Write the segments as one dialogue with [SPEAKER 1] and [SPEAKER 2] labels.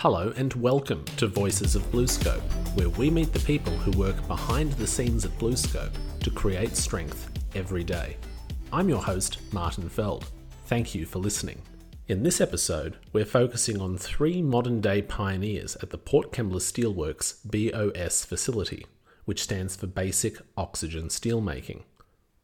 [SPEAKER 1] Hello and welcome to Voices of BlueScope, where we meet the people who work behind the scenes at BlueScope to create strength every day. I'm your host, Martin Feld. Thank you for listening. In this episode, we're focusing on three modern day pioneers at the Port Kembla Steelworks BOS facility, which stands for Basic Oxygen Steelmaking.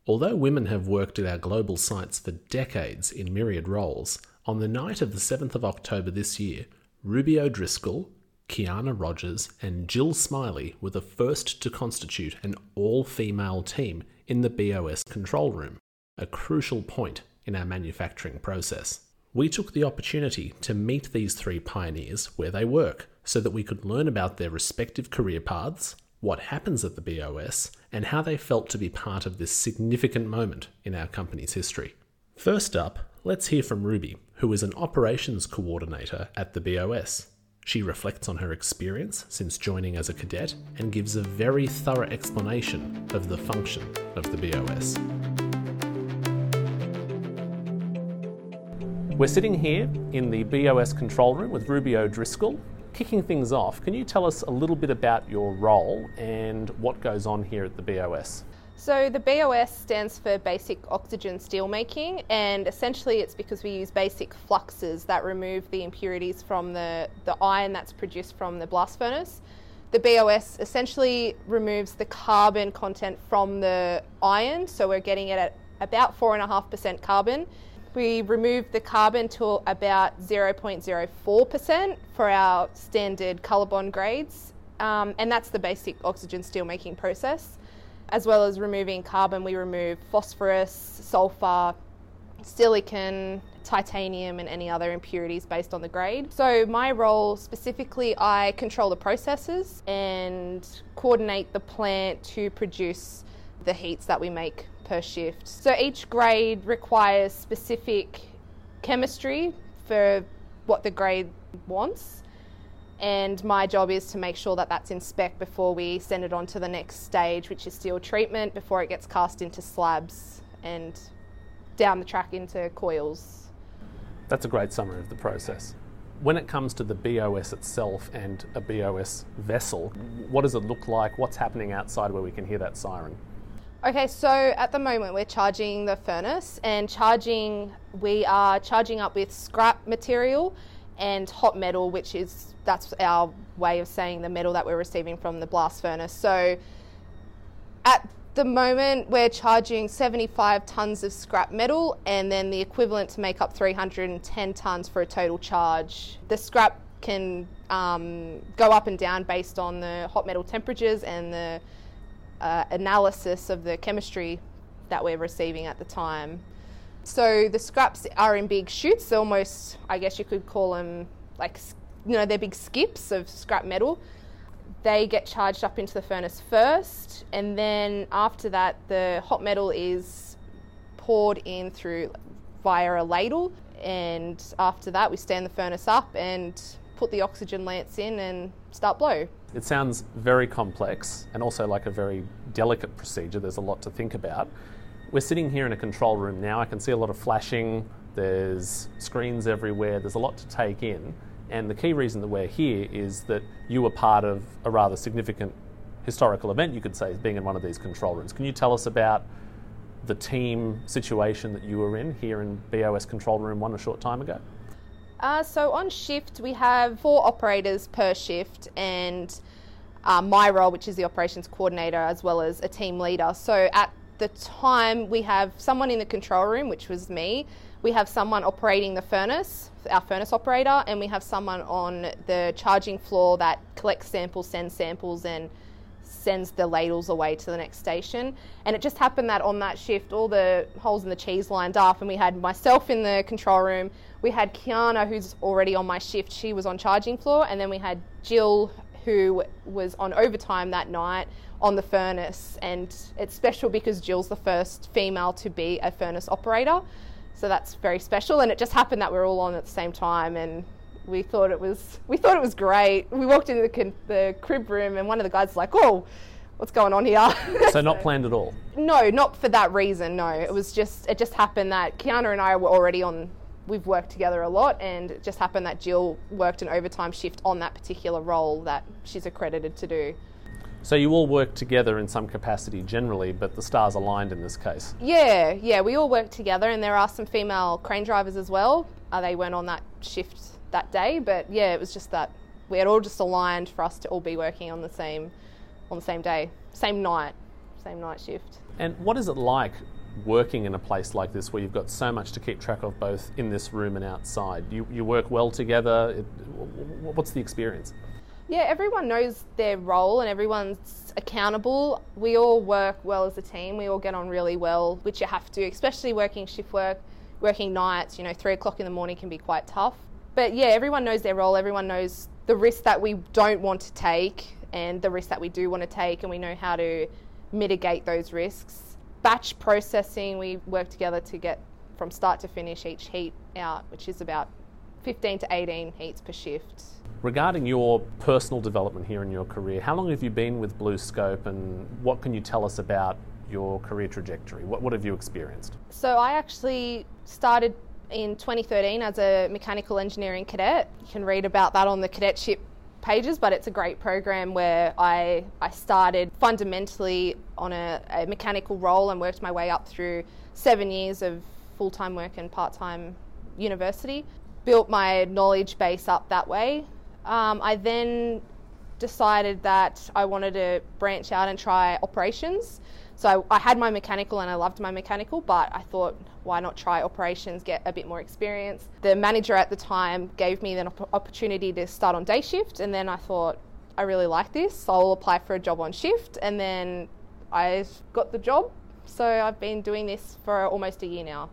[SPEAKER 1] Although women have worked at our global sites for decades in myriad roles, on the night of the 7th of October this year, Ruby O'Driscoll, Kiana Rodgers, and Jill Smillie were the first to constitute an all female team in the BOS control room, a crucial point in our manufacturing process. We took the opportunity to meet these three pioneers where they work so that we could learn about their respective career paths, what happens at the BOS, and how they felt to be part of this significant moment in our company's history. First up, let's hear from Ruby, who is an operations coordinator at the BOS. She reflects on her experience since joining as a cadet and gives a very thorough explanation of the function of the BOS. We're sitting here in the BOS control room with Ruby O'Driscoll. Kicking things off, can you tell us a little bit about your role and what goes on here at the BOS?
[SPEAKER 2] So the BOS stands for Basic Oxygen Steelmaking, and essentially it's because we use basic fluxes that remove the impurities from the, the iron that's produced from the blast furnace. The BOS essentially removes the carbon content from the iron, so we're getting it at about 4.5% carbon. We remove the carbon to about 0.04% for our standard COLORBOND grades, um, and that's the basic oxygen steelmaking process as well as removing carbon, we remove phosphorus, sulfur, silicon, titanium, and any other impurities based on the grade. So, my role specifically, I control the processes and coordinate the plant to produce the heats that we make per shift. So, each grade requires specific chemistry for what the grade wants and my job is to make sure that that's in spec before we send it on to the next stage, which is steel treatment, before it gets cast into slabs and down the track into coils.
[SPEAKER 1] That's a great summary of the process. When it comes to the BOS itself and a BOS vessel, what does it look like? What's happening outside where we can hear that siren?
[SPEAKER 2] Okay, so at the moment we're charging the furnace and charging, we are charging up with scrap material and hot metal, which is that's our way of saying the metal that we're receiving from the blast furnace. So at the moment, we're charging 75 tons of scrap metal and then the equivalent to make up 310 tons for a total charge. The scrap can um, go up and down based on the hot metal temperatures and the uh, analysis of the chemistry that we're receiving at the time. So the scraps are in big chutes, almost, I guess you could call them like you know, they're big skips of scrap metal. They get charged up into the furnace first, and then after that, the hot metal is poured in through via a ladle. And after that, we stand the furnace up and put the oxygen lance in and start blow.
[SPEAKER 1] It sounds very complex and also like a very delicate procedure. There's a lot to think about. We're sitting here in a control room now. I can see a lot of flashing, there's screens everywhere, there's a lot to take in. And the key reason that we're here is that you were part of a rather significant historical event, you could say, being in one of these control rooms. Can you tell us about the team situation that you were in here in BOS Control Room 1 a short time ago?
[SPEAKER 2] Uh, so on shift, we have four operators per shift, and uh, my role, which is the operations coordinator, as well as a team leader. So at the time, we have someone in the control room, which was me. We have someone operating the furnace, our furnace operator, and we have someone on the charging floor that collects samples, sends samples, and sends the ladles away to the next station. And it just happened that on that shift, all the holes in the cheese lined up, and we had myself in the control room. We had Kiana, who's already on my shift, she was on charging floor, and then we had Jill, who was on overtime that night on the furnace. And it's special because Jill's the first female to be a furnace operator. So that's very special, and it just happened that we are all on at the same time, and we thought it was we thought it was great. We walked into the, the crib room, and one of the guys was like, "Oh, what's going on here?"
[SPEAKER 1] so not planned at all.
[SPEAKER 2] No, not for that reason. No, it was just it just happened that Kiana and I were already on we've worked together a lot, and it just happened that Jill worked an overtime shift on that particular role that she's accredited to do.
[SPEAKER 1] So you all work together in some capacity generally, but the stars aligned in this case.
[SPEAKER 2] Yeah, yeah, we all work together, and there are some female crane drivers as well. Uh, they weren't on that shift that day, but yeah, it was just that we had all just aligned for us to all be working on the same on the same day, same night, same night shift.
[SPEAKER 1] And what is it like working in a place like this where you've got so much to keep track of both in this room and outside? You, you work well together. It, what's the experience?
[SPEAKER 2] Yeah, everyone knows their role and everyone's accountable. We all work well as a team. We all get on really well, which you have to, especially working shift work, working nights. You know, three o'clock in the morning can be quite tough. But yeah, everyone knows their role. Everyone knows the risks that we don't want to take and the risks that we do want to take, and we know how to mitigate those risks. Batch processing, we work together to get from start to finish each heat out, which is about 15 to 18 heats per shift.
[SPEAKER 1] Regarding your personal development here in your career, how long have you been with BlueScope and what can you tell us about your career trajectory? What, what have you experienced?
[SPEAKER 2] So, I actually started in 2013 as a mechanical engineering cadet. You can read about that on the cadetship pages, but it's a great program where I, I started fundamentally on a, a mechanical role and worked my way up through seven years of full time work and part time university. Built my knowledge base up that way. Um, I then decided that I wanted to branch out and try operations. So I, I, had my mechanical and I loved my mechanical, but I thought, why not try operations, get a bit more experience? The manager at the time gave me the opportunity to start on day shift, and then I thought, I really like this, so I'll apply for a job on shift, and then I got the job. So I've been doing this for almost a year now.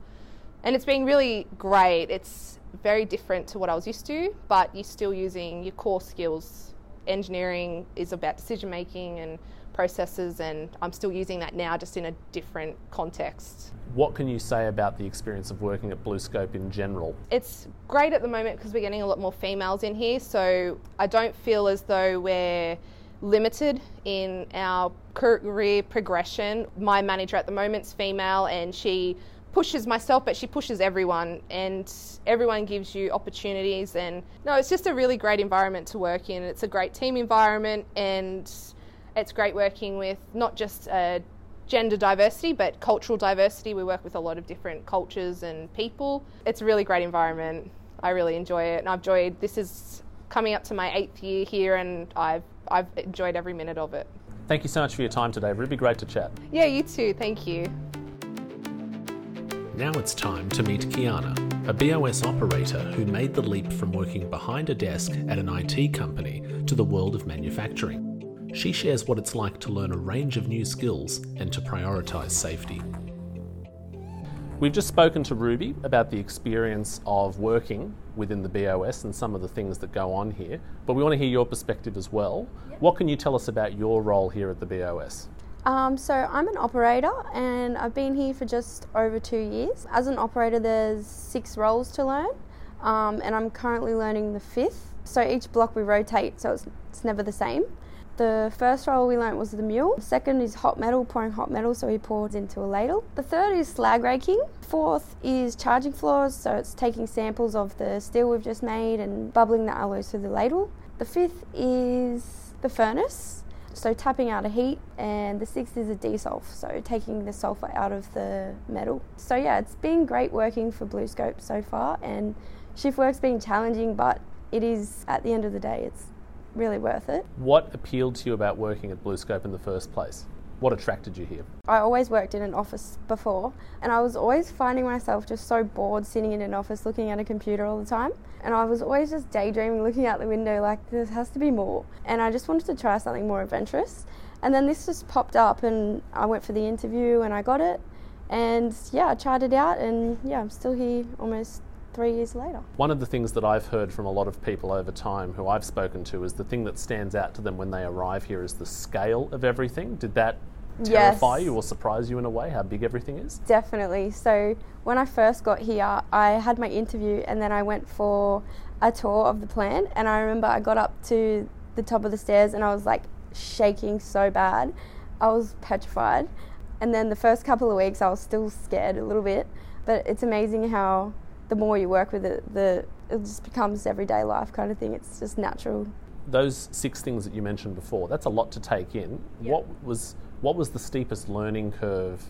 [SPEAKER 2] And it's been really great. It's very different to what I was used to, but you're still using your core skills. Engineering is about decision making and processes, and I'm still using that now, just in a different context.
[SPEAKER 1] What can you say about the experience of working at BlueScope in general?
[SPEAKER 2] It's great at the moment because we're getting a lot more females in here, so I don't feel as though we're limited in our career progression. My manager at the moment is female, and she pushes myself, but she pushes everyone, and everyone gives you opportunities. And no, it's just a really great environment to work in. It's a great team environment, and it's great working with not just uh, gender diversity, but cultural diversity. We work with a lot of different cultures and people. It's a really great environment. I really enjoy it, and I've enjoyed. This is coming up to my eighth year here, and I've I've enjoyed every minute of it.
[SPEAKER 1] Thank you so much for your time today. Really great to chat.
[SPEAKER 2] Yeah, you too. Thank you.
[SPEAKER 1] Now it's time to meet Kiana, a BOS operator who made the leap from working behind a desk at an IT company to the world of manufacturing. She shares what it's like to learn a range of new skills and to prioritise safety. We've just spoken to Ruby about the experience of working within the BOS and some of the things that go on here, but we want to hear your perspective as well. Yep. What can you tell us about your role here at the BOS?
[SPEAKER 3] Um, so I'm an operator and I've been here for just over two years. As an operator, there's six roles to learn, um, and I'm currently learning the fifth. So each block we rotate, so it's, it's never the same. The first role we learnt was the mule. Second is hot metal, pouring hot metal, so he pours into a ladle. The third is slag raking. Fourth is charging floors, so it's taking samples of the steel we've just made and bubbling the alloys through the ladle. The fifth is the furnace, so tapping out a heat, and the sixth is a desulf, so taking the sulfur out of the metal. So yeah, it's been great working for BlueScope so far, and shift work's been challenging, but it is at the end of the day, it's really worth it.
[SPEAKER 1] What appealed to you about working at BlueScope in the first place? What attracted you here?
[SPEAKER 3] I always worked in an office before, and I was always finding myself just so bored sitting in an office looking at a computer all the time. And I was always just daydreaming, looking out the window, like, there has to be more. And I just wanted to try something more adventurous. And then this just popped up, and I went for the interview and I got it. And yeah, I tried it out, and yeah, I'm still here almost three years later.
[SPEAKER 1] One of the things that I've heard from a lot of people over time who I've spoken to is the thing that stands out to them when they arrive here is the scale of everything. Did that terrify yes. you or surprise you in a way how big everything is?
[SPEAKER 3] Definitely. So when I first got here, I had my interview and then I went for a tour of the plant and I remember I got up to the top of the stairs and I was like shaking so bad. I was petrified. And then the first couple of weeks I was still scared a little bit, but it's amazing how the more you work with it, the it just becomes everyday life kind of thing. It's just natural.
[SPEAKER 1] Those six things that you mentioned before, that's a lot to take in. What was what was the steepest learning curve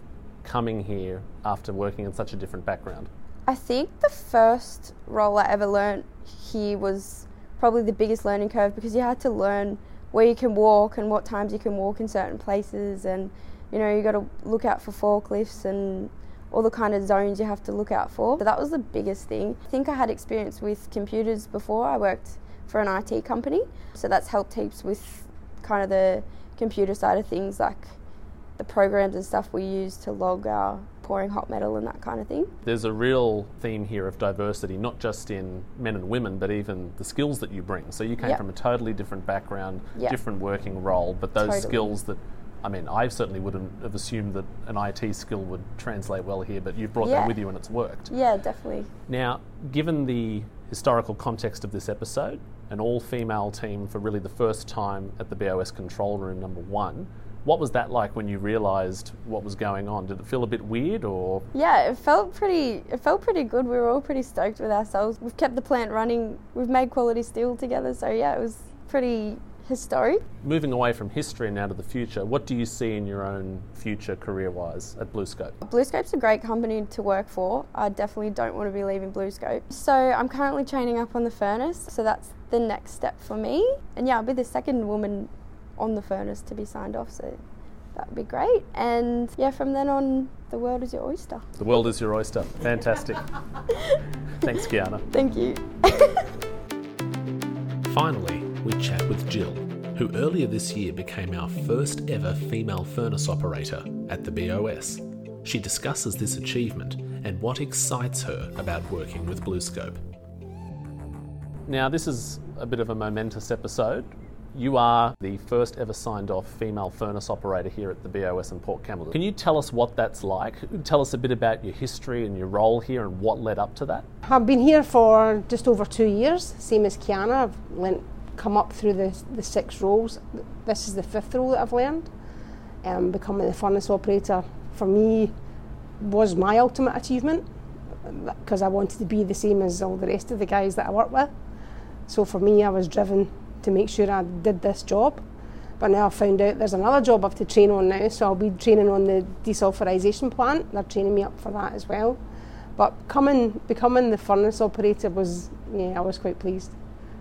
[SPEAKER 1] coming here after working in such a different background?
[SPEAKER 3] I think the first role I ever learned here was probably the biggest learning curve because you had to learn where you can walk and what times you can walk in certain places and you know you got to look out for forklifts and all the kind of zones you have to look out for. So that was the biggest thing. I think I had experience with computers before. I worked for an IT company, so that's helped heaps with kind of the computer side of things like the programs and stuff we use to log our pouring hot metal and that kind of thing.
[SPEAKER 1] There's a real theme here of diversity, not just in men and women, but even the skills that you bring. So you came
[SPEAKER 3] Yep.
[SPEAKER 1] from a totally different background,
[SPEAKER 3] Yep.
[SPEAKER 1] different working role, but those
[SPEAKER 3] Totally.
[SPEAKER 1] skills that I mean, I certainly wouldn't have assumed that an IT skill would translate well here, but you've brought that with you and it's worked.
[SPEAKER 3] Yeah, definitely.
[SPEAKER 1] Now, given the historical context of this episode, an all female team for really the first time at the BOS control room number one, what was that like when you realised what was going on? Did it feel a bit weird or
[SPEAKER 3] Yeah, it felt pretty. It felt pretty good. We were all pretty stoked with ourselves. We've kept the plant running. We've made quality steel together. So yeah, it was pretty historic.
[SPEAKER 1] moving away from history and now to the future, what do you see in your own future career wise at BlueScope?
[SPEAKER 3] BlueScope's a great company to work for. I definitely don't want to be leaving BlueScope. So I'm currently training up on the furnace. So that's the next step for me. And yeah, I'll be the second woman on the furnace to be signed off. So that would be great. And yeah, from then on, the world is your oyster.
[SPEAKER 1] The world is your oyster. Fantastic. Thanks, Kiana.
[SPEAKER 3] Thank you.
[SPEAKER 1] Finally, we chat with Jill, who earlier this year became our first ever female furnace operator at the BOS. She discusses this achievement and what excites her about working with BlueScope. Now, this is a bit of a momentous episode. You are the first ever signed off female furnace operator here at the BOS in Port Kembla. Can you tell us what that's like? Tell us a bit about your history and your role here and what led up to that?
[SPEAKER 4] I've been here for just over two years, same as Kiana. I've learnt, come up through the, the six roles. This is the fifth role that I've learned. Um, becoming the furnace operator for me was my ultimate achievement because I wanted to be the same as all the rest of the guys that I work with. So for me, I was driven to make sure I did this job. But now I've found out there's another job I have to train on now, so I'll be training on the desulfurization plant. They're training me up for that as well. But coming, becoming the furnace operator was, yeah, I was quite pleased.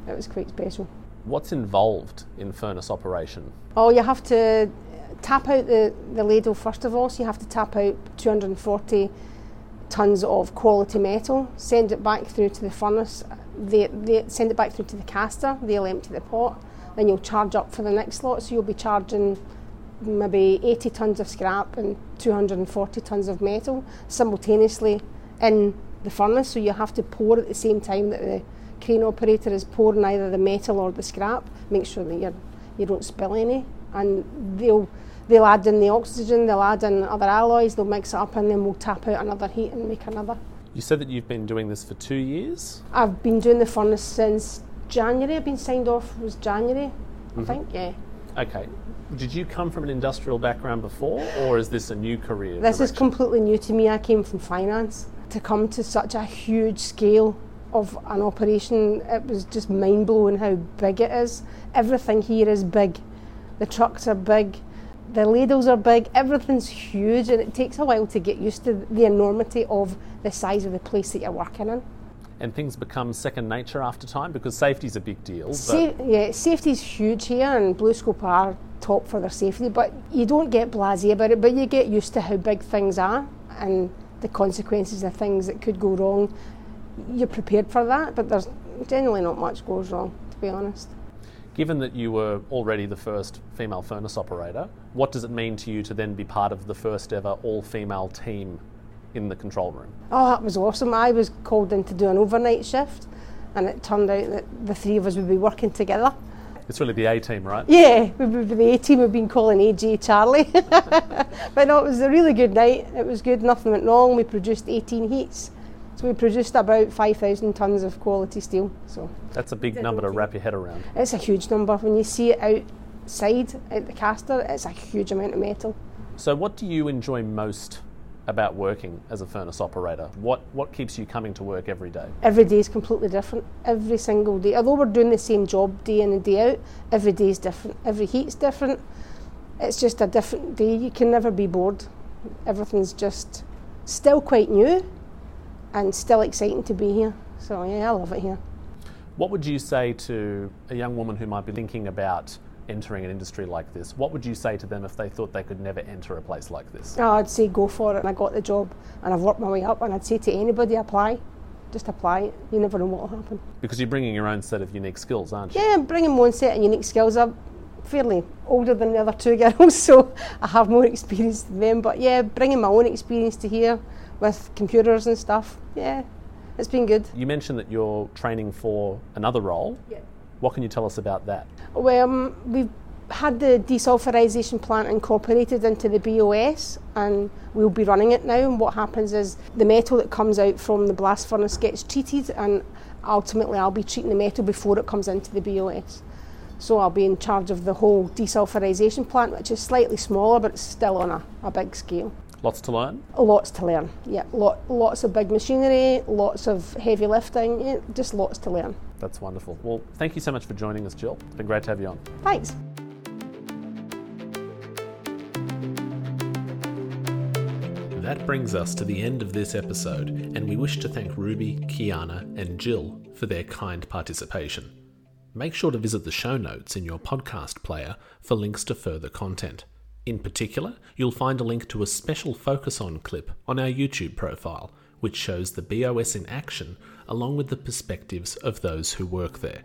[SPEAKER 4] It was quite special.
[SPEAKER 1] What's involved in furnace operation?
[SPEAKER 4] Oh, you have to tap out the, the ladle first of all, so you have to tap out 240 tonnes of quality metal, send it back through to the furnace, they, they send it back through to the caster, they'll empty the pot, then you'll charge up for the next lot, so you'll be charging maybe 80 tonnes of scrap and 240 tonnes of metal simultaneously in the furnace, so you have to pour at the same time that the crane operator is pouring either the metal or the scrap, make sure that you're, you don't spill any, and they'll they'll add in the oxygen, they'll add in other alloys, they'll mix it up, and then we'll tap out another heat and make another.
[SPEAKER 1] You said that you've been doing this for two years.
[SPEAKER 4] I've been doing the furnace since January. I've been signed off was January, I mm-hmm. think. Yeah.
[SPEAKER 1] Okay. Did you come from an industrial background before, or is this a new career?
[SPEAKER 4] This is completely new to me. I came from finance. To come to such a huge scale of an operation, it was just mind blowing how big it is. Everything here is big. The trucks are big, the ladles are big, everything's huge, and it takes a while to get used to the enormity of the size of the place that you're working in.
[SPEAKER 1] and things become second nature after time because safety's a big deal.
[SPEAKER 4] Sa- yeah, safety's huge here, and Blue Scope are top for their safety. But you don't get blasé about it, but you get used to how big things are and the consequences of things that could go wrong. You're prepared for that, but there's generally not much goes wrong, to be honest.
[SPEAKER 1] Given that you were already the first female furnace operator, what does it mean to you to then be part of the first ever all-female team in the control room?
[SPEAKER 4] Oh, that was awesome. I was called in to do an overnight shift, and it turned out that the three of us would be working together.
[SPEAKER 1] It's really the A team, right?
[SPEAKER 4] Yeah, we would be the A team. We've been calling AJ Charlie. but no, it was a really good night. It was good. Nothing went wrong. We produced 18 heats. So we produced about 5,000 tonnes of quality steel. So
[SPEAKER 1] That's a big number to wrap your head around.
[SPEAKER 4] it's a huge number. When you see it outside at the caster, it's a huge amount of metal.
[SPEAKER 1] So, what do you enjoy most about working as a furnace operator? What what keeps you coming to work every day?
[SPEAKER 4] Every day is completely different. Every single day. Although we're doing the same job day in and day out, every day is different. Every heat's different. It's just a different day. You can never be bored. Everything's just still quite new and still exciting to be here. So yeah, I love it here.
[SPEAKER 1] What would you say to a young woman who might be thinking about entering an industry like this? What would you say to them if they thought they could never enter a place like this?
[SPEAKER 4] Oh, I'd say go for it. And I got the job and I've worked my way up. And I'd say to anybody, apply. Just apply. You never know what will happen.
[SPEAKER 1] Because you're bringing your own set of unique skills, aren't you?
[SPEAKER 4] Yeah, I'm bringing my own set of unique skills. I'm fairly older than the other two girls, so I have more experience than them. But yeah, bringing my own experience to here with computers and stuff. Yeah, it's been good.
[SPEAKER 1] You mentioned that you're training for another role.
[SPEAKER 4] Yeah.
[SPEAKER 1] What can you tell us about that?
[SPEAKER 4] Well, um, we've had the desulfurization plant incorporated into the BOS and we'll be running it now. And what happens is the metal that comes out from the blast furnace gets treated, and ultimately, I'll be treating the metal before it comes into the BOS. So I'll be in charge of the whole desulfurization plant, which is slightly smaller, but it's still on a, a big scale.
[SPEAKER 1] Lots to learn?
[SPEAKER 4] Lots to learn, yeah. Lot, lots of big machinery, lots of heavy lifting, yeah, just lots to learn.
[SPEAKER 1] That's wonderful. Well, thank you so much for joining us, Jill. It's been great to have you on.
[SPEAKER 4] Thanks.
[SPEAKER 1] That brings us to the end of this episode, and we wish to thank Ruby, Kiana, and Jill for their kind participation. Make sure to visit the show notes in your podcast player for links to further content. In particular, you'll find a link to a special Focus On clip on our YouTube profile, which shows the BOS in action along with the perspectives of those who work there.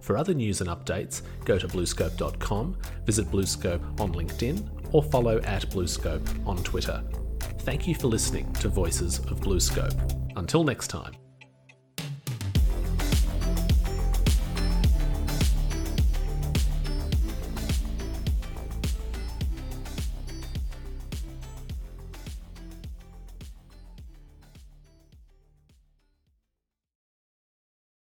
[SPEAKER 1] For other news and updates, go to bluescope.com, visit Bluescope on LinkedIn, or follow at Bluescope on Twitter. Thank you for listening to Voices of Bluescope. Until next time.